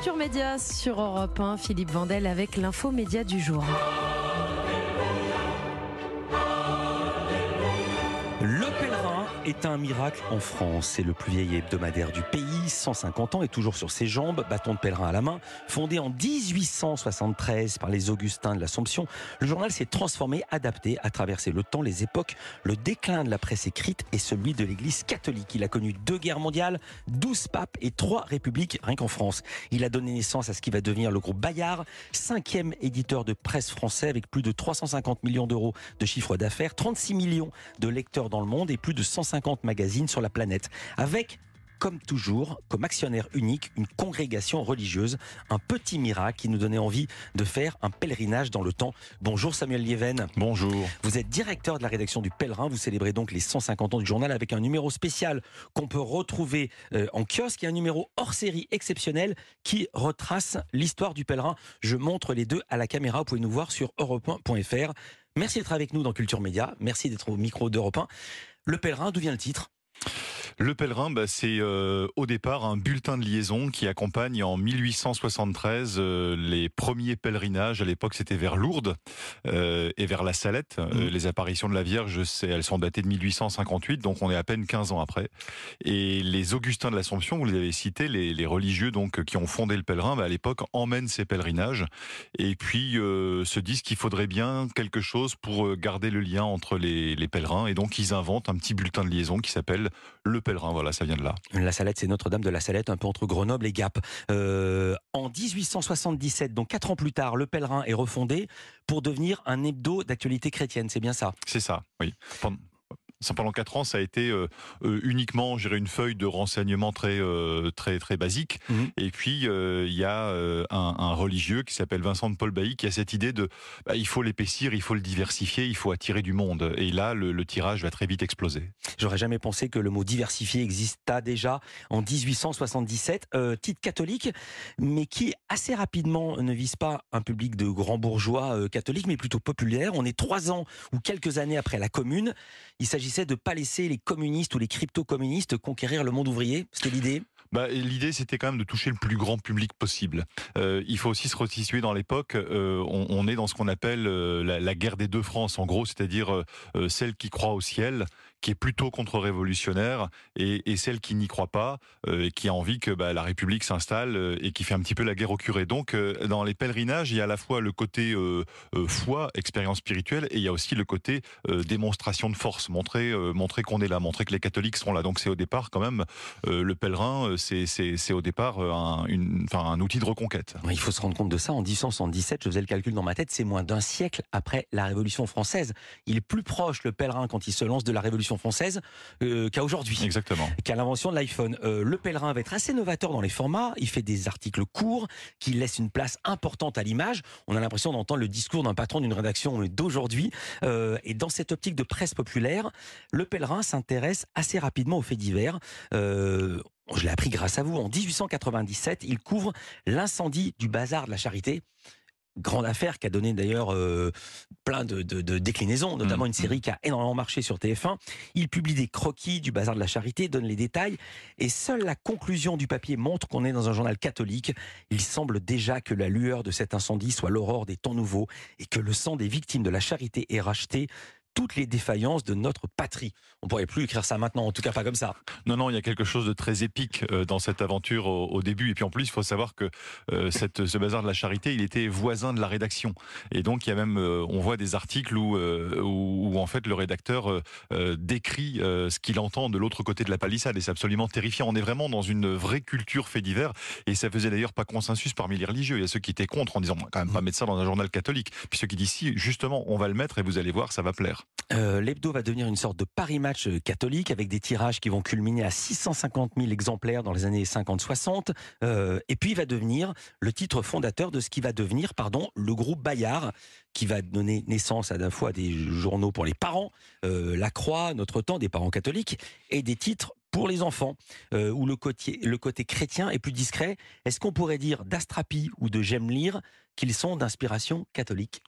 Culture Média sur Europe 1, Philippe Vandel avec l'info média du jour. Est un miracle en France. C'est le plus vieil hebdomadaire du pays, 150 ans et toujours sur ses jambes, bâton de pèlerin à la main. Fondé en 1873 par les Augustins de l'Assomption, le journal s'est transformé, adapté, a traversé le temps, les époques, le déclin de la presse écrite et celui de l'Église catholique. Il a connu deux guerres mondiales, 12 papes et trois républiques, rien qu'en France. Il a donné naissance à ce qui va devenir le groupe Bayard, cinquième éditeur de presse français avec plus de 350 millions d'euros de chiffre d'affaires, 36 millions de lecteurs dans le monde et plus de 150 magazines sur la planète. Avec comme toujours, comme actionnaire unique, une congrégation religieuse, un petit miracle qui nous donnait envie de faire un pèlerinage dans le temps. Bonjour Samuel Lieven. Bonjour. Vous êtes directeur de la rédaction du Pèlerin, vous célébrez donc les 150 ans du journal avec un numéro spécial qu'on peut retrouver euh, en kiosque et un numéro hors série exceptionnel qui retrace l'histoire du Pèlerin. Je montre les deux à la caméra, vous pouvez nous voir sur europe1.fr. Merci d'être avec nous dans Culture Média, merci d'être au micro d'Europe 1. Le Pèlerin, d'où vient le titre le pèlerin, bah, c'est euh, au départ un bulletin de liaison qui accompagne en 1873 euh, les premiers pèlerinages. À l'époque, c'était vers Lourdes euh, et vers la Salette. Mmh. les apparitions de la Vierge, elles sont datées de 1858, donc on est à peine 15 ans après. Et les Augustins de l'Assomption, vous les avez cités, les, religieux donc qui ont fondé le pèlerin, bah, à l'époque emmènent ces pèlerinages et puis se disent qu'il faudrait bien quelque chose pour garder le lien entre les, les pèlerins. Et donc ils inventent un petit bulletin de liaison qui s'appelle le pèlerin. Voilà, ça vient de là. La Salette, c'est Notre-Dame de la Salette, un peu entre Grenoble et Gap. Euh, en 1877, donc quatre ans plus tard, le pèlerin est refondé pour devenir un hebdo d'actualité chrétienne. C'est bien ça? C'est ça, oui pendant quatre ans, ça a été euh, euh, uniquement, gérer une feuille de renseignement très euh, très très basique. Mhm. Et puis il y a un, religieux qui s'appelle Vincent de Paul Bailly qui a cette idée de, bah, il faut l'épaissir, il faut le diversifier, il faut attirer du monde. Et là, le, tirage va très vite exploser. J'aurais jamais pensé que le mot diversifier exista déjà en 1877. titre catholique, mais qui assez rapidement ne vise pas un public de grands bourgeois catholiques, mais plutôt populaire. On est trois ans ou quelques années après la Commune. Il s'agissait de ne pas laisser les communistes ou les crypto-communistes conquérir le monde ouvrier. C'était l'idée bah, L'idée, c'était quand même de toucher le plus grand public possible. Euh, il faut aussi se resituer dans l'époque. Euh, on, est dans ce qu'on appelle euh, la, la, guerre des deux France, en gros, c'est-à-dire celle qui croit au ciel qui est plutôt contre-révolutionnaire et, celle qui n'y croit pas euh, et qui a envie que bah, la République s'installe euh, et qui fait un petit peu la guerre au curé. Donc euh, dans les pèlerinages, il y a à la fois le côté foi, expérience spirituelle, et il y a aussi le côté démonstration de force, montrer, montrer qu'on est là, montrer que les catholiques sont là. Donc c'est au départ quand même le pèlerin, c'est au départ un, une, un outil de reconquête. Il faut se rendre compte de ça. En 1877, je faisais le calcul dans ma tête, c'est moins d'un siècle après la Révolution française. Il est plus proche le pèlerin quand il se lance de la Révolution française euh, qu'à aujourd'hui. Exactement. Qu'à l'invention de l'iPhone. Euh, le pèlerin va être assez novateur dans les formats. Il fait des articles courts qui laissent une place importante à l'image. On a l'impression d'entendre le discours d'un patron d'une rédaction d'aujourd'hui. Euh, et dans cette optique de presse populaire, le pèlerin s'intéresse assez rapidement aux faits divers. Euh, je l'ai appris grâce à vous. En 1897, il couvre l'incendie du bazar de la Charité grande affaire qui a donné d'ailleurs euh, plein de, déclinaisons, notamment mmh, une série mmh. qui a énormément marché sur TF1. Il publie des croquis du bazar de la charité, donne les détails, et seule la conclusion du papier montre qu'on est dans un journal catholique. Il semble déjà que la lueur de cet incendie soit l'aurore des temps nouveaux et que le sang des victimes de la charité est racheté toutes les défaillances de notre patrie. On pourrait plus écrire ça maintenant, en tout cas pas comme ça. Non, non, il y a quelque chose de très épique euh, dans cette aventure au, début. Et puis en plus, il faut savoir que euh, cette, ce bazar de la charité, il était voisin de la rédaction. Et donc il y a même, euh, on voit des articles où, où, en fait le rédacteur décrit ce qu'il entend de l'autre côté de la palissade. Et c'est absolument terrifiant. On est vraiment dans une vraie culture fait divers. Et ça faisait d'ailleurs pas consensus parmi les religieux. Il y a ceux qui étaient contre en disant quand même pas mettre ça dans un journal catholique. Puis ceux qui disent si, justement, on va le mettre et vous allez voir, ça va plaire. Euh, L'hebdo va devenir une sorte de Paris Match euh, catholique avec des tirages qui vont culminer à 650 000 exemplaires dans les années 50-60. Euh, et puis il va devenir le titre fondateur de ce qui va devenir, pardon, le groupe Bayard, qui va donner naissance à la fois des journaux pour les parents, La Croix, Notre Temps, des parents catholiques, et des titres pour les enfants, où le côté, le côté chrétien est plus discret. Est-ce qu'on pourrait dire d'Astrapi ou de J'aime lire, qu'ils sont d'inspiration catholique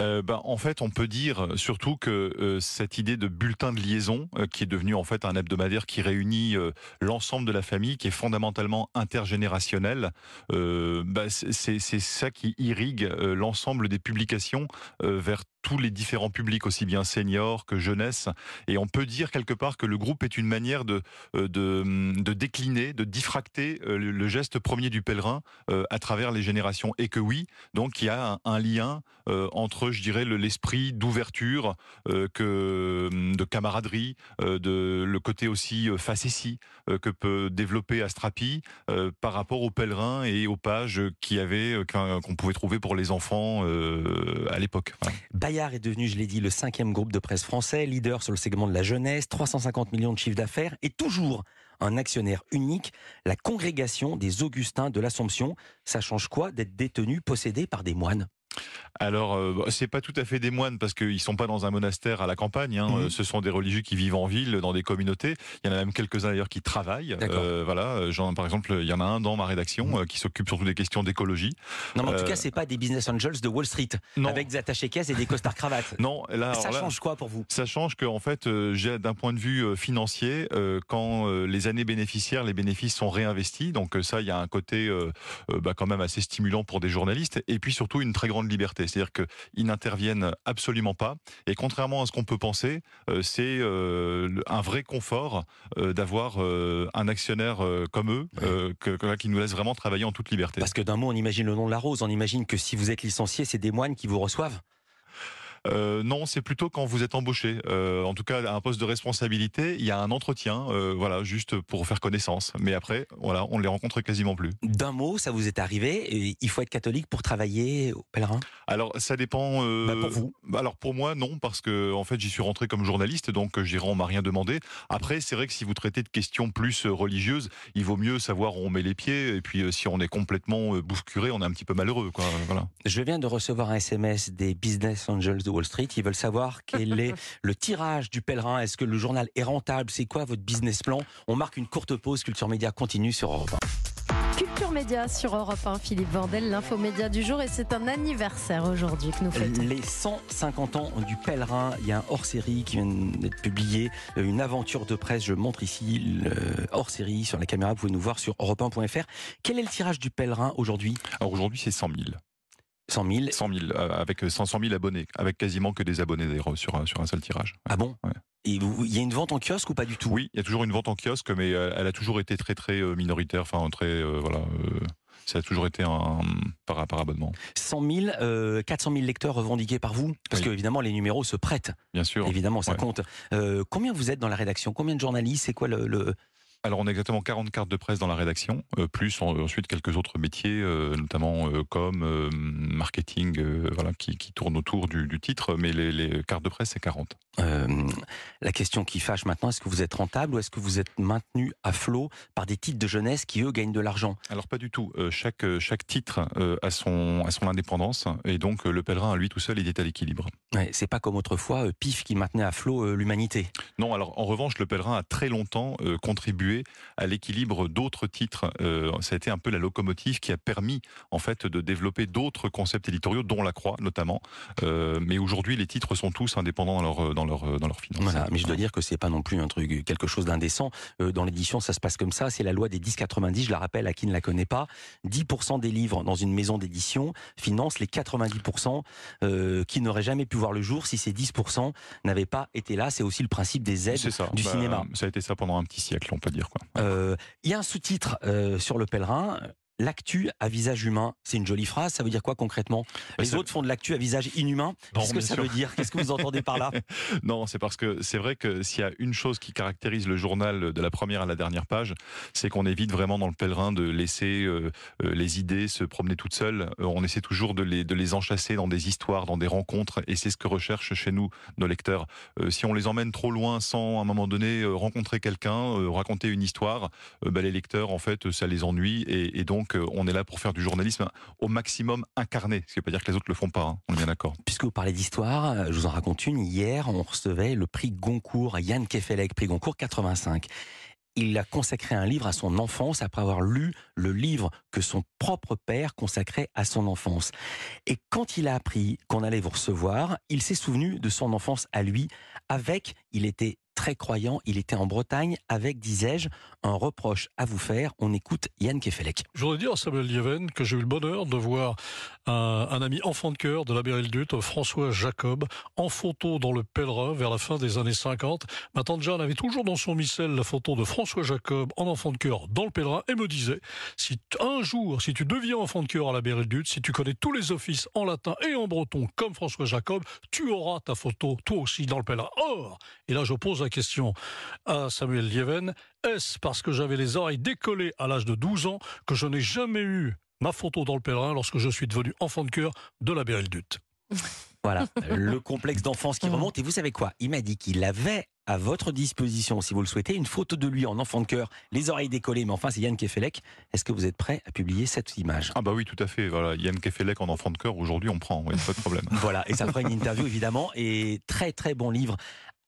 euh, ben, En fait, on peut dire surtout que euh, cette idée de bulletin de liaison, euh, qui est devenu en fait un hebdomadaire qui réunit l'ensemble de la famille, qui est fondamentalement intergénérationnel, ben, c'est ça qui irrigue l'ensemble des publications vers tous les différents publics, aussi bien seniors que jeunesse. Et on peut dire quelque part que le groupe est une manière de, de, de décliner, de diffracter le geste premier du pèlerin à travers les générations. Et que oui, donc il y a un, lien euh, entre, je dirais, l'esprit d'ouverture, euh, hum, de camaraderie, euh, de le côté aussi facétie que peut développer Astrapi par rapport aux pèlerins et aux pages qu'on pouvait trouver pour les enfants à l'époque. Bayard est devenu, je l'ai dit, le cinquième groupe de presse français, leader sur le segment de la jeunesse, 350 millions de chiffres d'affaires et toujours un actionnaire unique, la congrégation des Augustins de l'Assomption. Ça change quoi d'être détenu, possédé par des moines? Alors, euh, bah, c'est pas tout à fait des moines parce qu'ils sont pas dans un monastère à la campagne. Hein. Mhm. Ce sont des religieux qui vivent en ville, dans des communautés. Il y en a même quelques-uns d'ailleurs qui travaillent. Euh, voilà, genre, par exemple, il y en a un dans ma rédaction mhm. euh, qui s'occupe surtout des questions d'écologie. Non, mais en tout cas, c'est pas des business angels de Wall Street avec des attachés caisses et des costards cravates. non, là, ça change quoi pour vous? Ça change que, en fait, j'ai d'un point de vue financier, quand les années bénéficiaires, les bénéfices sont réinvestis. Donc ça, il y a un côté bah, quand même assez stimulant pour des journalistes. Et puis surtout une très grande liberté. C'est-à-dire qu'ils n'interviennent absolument pas. Et contrairement à ce qu'on peut penser, euh, c'est euh, un vrai confort euh, d'avoir un actionnaire comme eux, qui nous laisse vraiment travailler en toute liberté. Parce que d'un mot, on imagine le nom de la rose. On imagine que si vous êtes licencié, c'est des moines qui vous reçoivent. Euh, non, c'est plutôt quand vous êtes embauché. Euh, en tout cas, à un poste de responsabilité, il y a un entretien, euh, voilà, juste pour faire connaissance. Mais après, voilà, on ne les rencontre quasiment plus. D'un mot, ça vous est arrivé Il faut être catholique pour travailler au pèlerin? Alors, ça dépend. Bah, pour vous Alors pour moi, non, parce que en fait, j'y suis rentré comme journaliste, donc j'irai, on m'a rien demandé. Après, c'est vrai que si vous traitez de questions plus religieuses, il vaut mieux savoir où on met les pieds. Et puis, si on est complètement boufcuré, on est un petit peu malheureux, quoi. Voilà. Je viens de recevoir un SMS des Business Angels de Wall Street. Ils veulent savoir quel est le tirage du pèlerin. Est-ce que le journal est rentable? C'est quoi votre business plan? On marque une courte pause. Culture Média continue sur Europe 1. Culture Média sur Europe 1, Philippe Vandel, l'infomédia du jour, et c'est un anniversaire aujourd'hui que nous fêtons. Les 150 ans du pèlerin, il y a un hors-série qui vient d'être publié, une aventure de presse, je montre ici le hors-série sur la caméra, vous pouvez nous voir sur europe1.fr. Quel est le tirage du pèlerin aujourd'hui? Alors aujourd'hui c'est 100 000. 100 000 100 000, avec 500 000 abonnés, avec quasiment que des abonnés d'ailleurs sur un, sur un seul tirage. Ah bon? Et il y a une vente en kiosque ou pas du tout? Oui, il y a toujours une vente en kiosque, mais euh, elle a toujours été très très euh, minoritaire, enfin très euh, voilà. ça a toujours été un, par, par abonnement. 100 000, 400 000 lecteurs revendiqués par vous? Parce que évidemment, les numéros se prêtent. Bien sûr. Évidemment, ça compte. combien vous êtes dans la rédaction? Combien de journalistes? C'est quoi le, alors on a exactement 40 cartes de presse dans la rédaction, euh, plus ensuite quelques autres métiers, euh, notamment euh, comme marketing, voilà, qui, qui tournent autour du, du titre, mais les, les, cartes de presse c'est 40. la question qui fâche maintenant, est-ce que vous êtes rentable ou est-ce que vous êtes maintenu à flot par des titres de jeunesse qui eux gagnent de l'argent? Alors pas du tout. chaque chaque titre a son a son indépendance et donc le pèlerin à lui tout seul il est à l'équilibre. Ouais, c'est pas comme autrefois Pif qui maintenait à flot l'humanité. Non, alors en revanche le pèlerin a très longtemps contribué à l'équilibre d'autres titres. Euh, ça a été un peu la locomotive qui a permis en fait de développer d'autres concepts éditoriaux, dont la Croix notamment. Euh, mais aujourd'hui, les titres sont tous indépendants dans leur dans leur dans leur finance. Voilà, mais je dois dire que c'est pas non plus un truc quelque chose d'indécent. Euh, dans l'édition, ça se passe comme ça. C'est la loi des 10-90. Je la rappelle à qui ne la connaît pas. 10% des livres dans une maison d'édition financent les 90% qui n'auraient jamais pu voir le jour si ces 10% n'avaient pas été là. C'est aussi le principe des aides du bah, cinéma. Ça a été ça pendant un petit siècle, on peut dire. Euh, il y a un sous-titre euh, sur le pèlerin l'actu à visage humain. C'est une jolie phrase. Ça veut dire quoi concrètement Les autres font de l'actu à visage inhumain. Qu'est-ce que ça veut dire? Qu'est-ce que vous entendez par là? Non, c'est parce que c'est vrai que s'il y a une chose qui caractérise le journal de la première à la dernière page, c'est qu'on évite vraiment dans le pèlerin de laisser euh, euh, les idées se promener toutes seules. Euh, on essaie toujours de les, de les enchasser dans des histoires, dans des rencontres, et c'est ce que recherchent chez nous nos lecteurs. si on les emmène trop loin sans à un moment donné rencontrer quelqu'un, raconter une histoire, bah, les lecteurs en fait ça les ennuie et, et donc on est là pour faire du journalisme au maximum incarné. Ce qui veut pas dire que les autres le font pas, hein. on est bien d'accord. Puisque vous parlez d'histoire, euh, je vous en raconte une. Hier, on recevait le prix Goncourt, Yann Kefelec, prix Goncourt 85. il a consacré un livre à son enfance après avoir lu le livre que son propre père consacrait à son enfance. Et quand il a appris qu'on allait vous recevoir, il s'est souvenu de son enfance à lui avec, il était très croyant. Il était en Bretagne avec, disais-je, un reproche à vous faire. On écoute Yann Kefelec. Je voudrais dire à Samuel Lieven que j'ai eu le bonheur de voir un, ami enfant de cœur de la Dut, François Jacob, en photo dans le pèlerin vers la fin des années 50. Ma tante Jeanne avait toujours dans son missel la photo de François Jacob en enfant de cœur dans le pèlerin et me disait, si un jour, si tu deviens enfant de cœur à la Dut, si tu connais tous les offices en latin et en breton comme François Jacob, tu auras ta photo toi aussi dans le pèlerin. Or, et là je pose la question à Samuel Lieven. Est-ce parce que j'avais les oreilles décollées à l'âge de 12 ans que je n'ai jamais eu ma photo dans le pèlerin lorsque je suis devenu enfant de cœur de la Dut? Voilà, le complexe d'enfance qui remonte. Et vous savez quoi? Il m'a dit qu'il avait à votre disposition, si vous le souhaitez, une photo de lui en enfant de cœur, les oreilles décollées, mais enfin c'est Yann Kefelec. Est-ce que vous êtes prêt à publier cette image? Ah bah oui, tout à fait. Voilà, Yann Kefelec en enfant de cœur, aujourd'hui on prend, oui, pas de problème. voilà, et ça fera une interview évidemment, et très très bon livre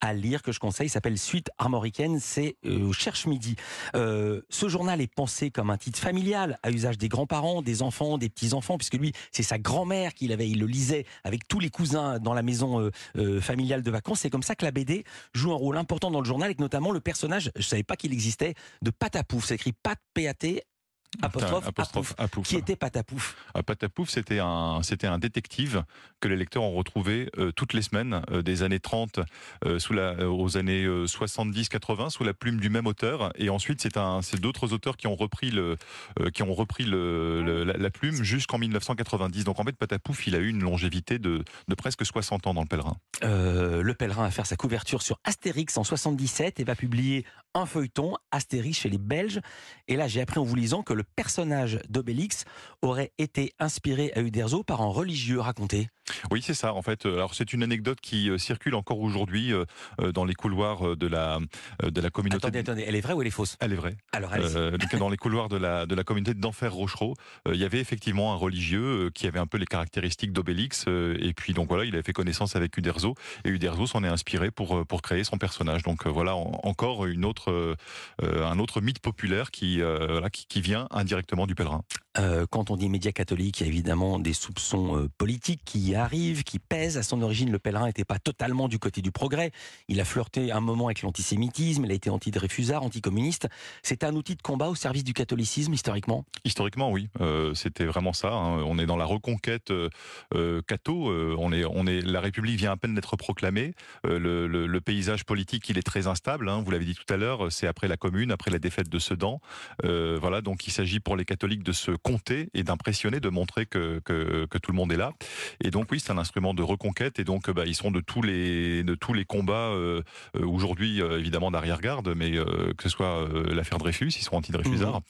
à lire que je conseille s'appelle Suite armoricaine, c'est euh, Cherche Midi. Euh, ce journal est pensé comme un titre familial à usage des grands-parents, des enfants, des petits-enfants, puisque lui, c'est sa grand-mère qu'il avait, il le lisait avec tous les cousins dans la maison euh, familiale de vacances. C'est comme ça que la BD joue un rôle important dans le journal, avec notamment le personnage, je savais pas qu'il existait, de Patapouf. C'est écrit Pat P-A-T apostrophe, apostrophe Apouf, qui était Patapouf. Ah, Patapouf, c'était un, c'était un détective que les lecteurs ont retrouvé euh, toutes les semaines euh, des années 30 euh, sous la, aux années 70-80 sous la plume du même auteur. Et ensuite, c'est un, c'est d'autres auteurs qui ont repris le, qui ont repris le, la, plume jusqu'en 1990. Donc en fait, Patapouf, il a eu une longévité de, de presque 60 ans dans le Pèlerin. le Pèlerin va faire sa couverture sur Astérix en 77 et va publier un feuilleton Astérix chez les Belges. Et là, j'ai appris en vous lisant que le personnage d'Obélix aurait été inspiré à Uderzo par un religieux raconté. Oui, c'est ça. En fait, euh, alors c'est une anecdote qui euh, circule encore aujourd'hui euh, dans les couloirs de la de la communauté. Attendez, attendez, elle est vraie ou elle est fausse? Elle est vraie. Alors, euh, dans les couloirs de la de la communauté d'Enfer Rochereau, il y avait effectivement un religieux qui avait un peu les caractéristiques d'Obélix, et puis donc voilà, il avait fait connaissance avec Uderzo, et Uderzo s'en est inspiré pour pour créer son personnage. Donc voilà, encore une autre un autre mythe populaire qui, qui qui vient indirectement du pèlerin. Euh, quand on dit médias catholiques, il y a évidemment des soupçons euh, politiques qui arrivent, qui pèsent. À son origine, le pèlerin n'était pas totalement du côté du progrès. Il a flirté un moment avec l'antisémitisme, il a été anti-Dreyfusard, anticommuniste. C'était un outil de combat au service du catholicisme, historiquement? Historiquement, oui. Euh, C'était vraiment ça. Hein. On est dans la reconquête catho. on est, on est, la République vient à peine d'être proclamée. Le, paysage politique, il est très instable. Hein. Vous l'avez dit tout à l'heure, c'est après la Commune, après la défaite de Sedan. voilà, donc il s'agit pour les catholiques de se compter et d'impressionner, de montrer que, que, que, tout le monde est là. Et donc oui, c'est un instrument de reconquête et donc bah, ils seront de tous les de tous les combats euh, euh aujourd'hui euh, évidemment d'arrière-garde, mais euh, que ce soit l'affaire Dreyfus, ils seront anti-Dreyfusards.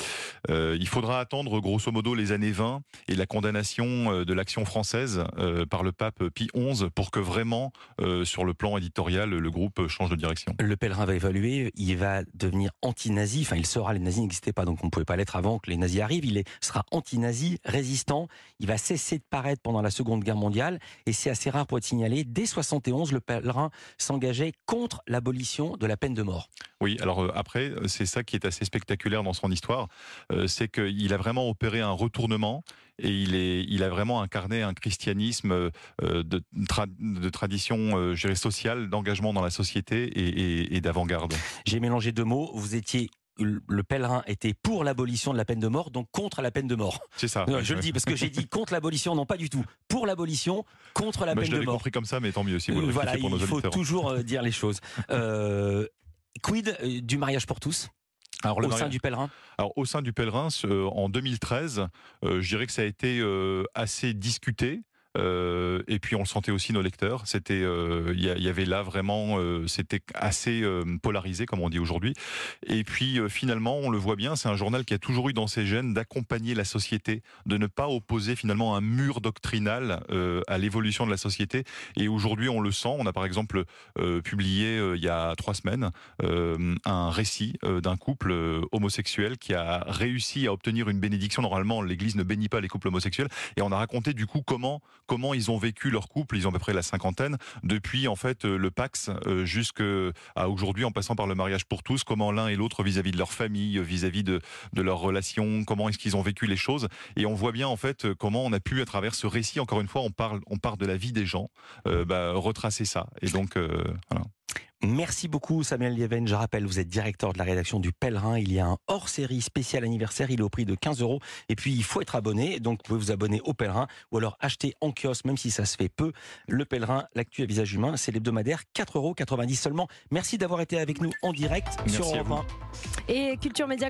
Mmh. il faudra attendre grosso modo les années 20 et la condamnation de l'action française par le pape Pie XI pour que vraiment sur le plan éditorial le groupe change de direction. Le pèlerin va évoluer, il va devenir anti-nazi, enfin il sera, les nazis n'existaient pas donc on ne pouvait pas l'être avant que les nazis arrivent, il est, sera anti-nazi, résistant. Il va cesser de paraître pendant la Seconde Guerre mondiale et c'est assez rare pour être signalé. Dès 71, le pèlerin s'engageait contre l'abolition de la peine de mort. Oui, alors euh, après, c'est ça qui est assez spectaculaire dans son histoire, euh, c'est qu'il a vraiment opéré un retournement et il, est, il a vraiment incarné un christianisme euh, de, de tradition sociale, d'engagement dans la société et, et d'avant-garde. J'ai mélangé deux mots. Vous étiez le pèlerin était pour l'abolition de la peine de mort, donc contre la peine de mort. C'est ça. je le dis parce que j'ai dit contre l'abolition, non pas du tout. Pour l'abolition, contre la peine de mort. Compris comme ça, mais tant mieux si vous le Voilà, pour nos il faut toujours euh, dire les choses. Euh, quid euh, du mariage pour tous? Alors, au sein du pèlerin? Alors au sein du pèlerin, en 2013, je dirais que ça a été assez discuté. Euh, et puis on le sentait aussi nos lecteurs. C'était, euh, il y, avait là vraiment, euh, c'était assez polarisé comme on dit aujourd'hui. Et puis finalement, on le voit bien, c'est un journal qui a toujours eu dans ses gènes d'accompagner la société, de ne pas opposer finalement un mur doctrinal à l'évolution de la société. Et aujourd'hui, on le sent. On a par exemple publié il y a trois semaines un récit d'un couple homosexuel qui a réussi à obtenir une bénédiction. Normalement, l'Église ne bénit pas les couples homosexuels. Et on a raconté du coup comment comment ils ont vécu leur couple, ils ont à peu près la cinquantaine, depuis en fait le Pax jusqu'à aujourd'hui en passant par le mariage pour tous, comment l'un et l'autre vis-à-vis de leur famille, vis-à-vis de, de leurs relations, comment est-ce qu'ils ont vécu les choses. Et on voit bien en fait comment on a pu à travers ce récit, encore une fois, on parle, on parle de la vie des gens, bah, retracer ça. Et donc voilà. Merci beaucoup Samuel Lieven. Je rappelle, vous êtes directeur de la rédaction du Pèlerin. Il y a un hors-série spécial anniversaire. Il est au prix de 15 euros. Et puis, il faut être abonné. Donc, vous pouvez vous abonner au Pèlerin ou alors acheter en kiosque, même si ça se fait peu. Le Pèlerin, l'actu à visage humain, c'est l'hebdomadaire. 4,90 euros seulement. Merci d'avoir été avec nous en direct Merci sur Europe vous. 1. Et Culture Média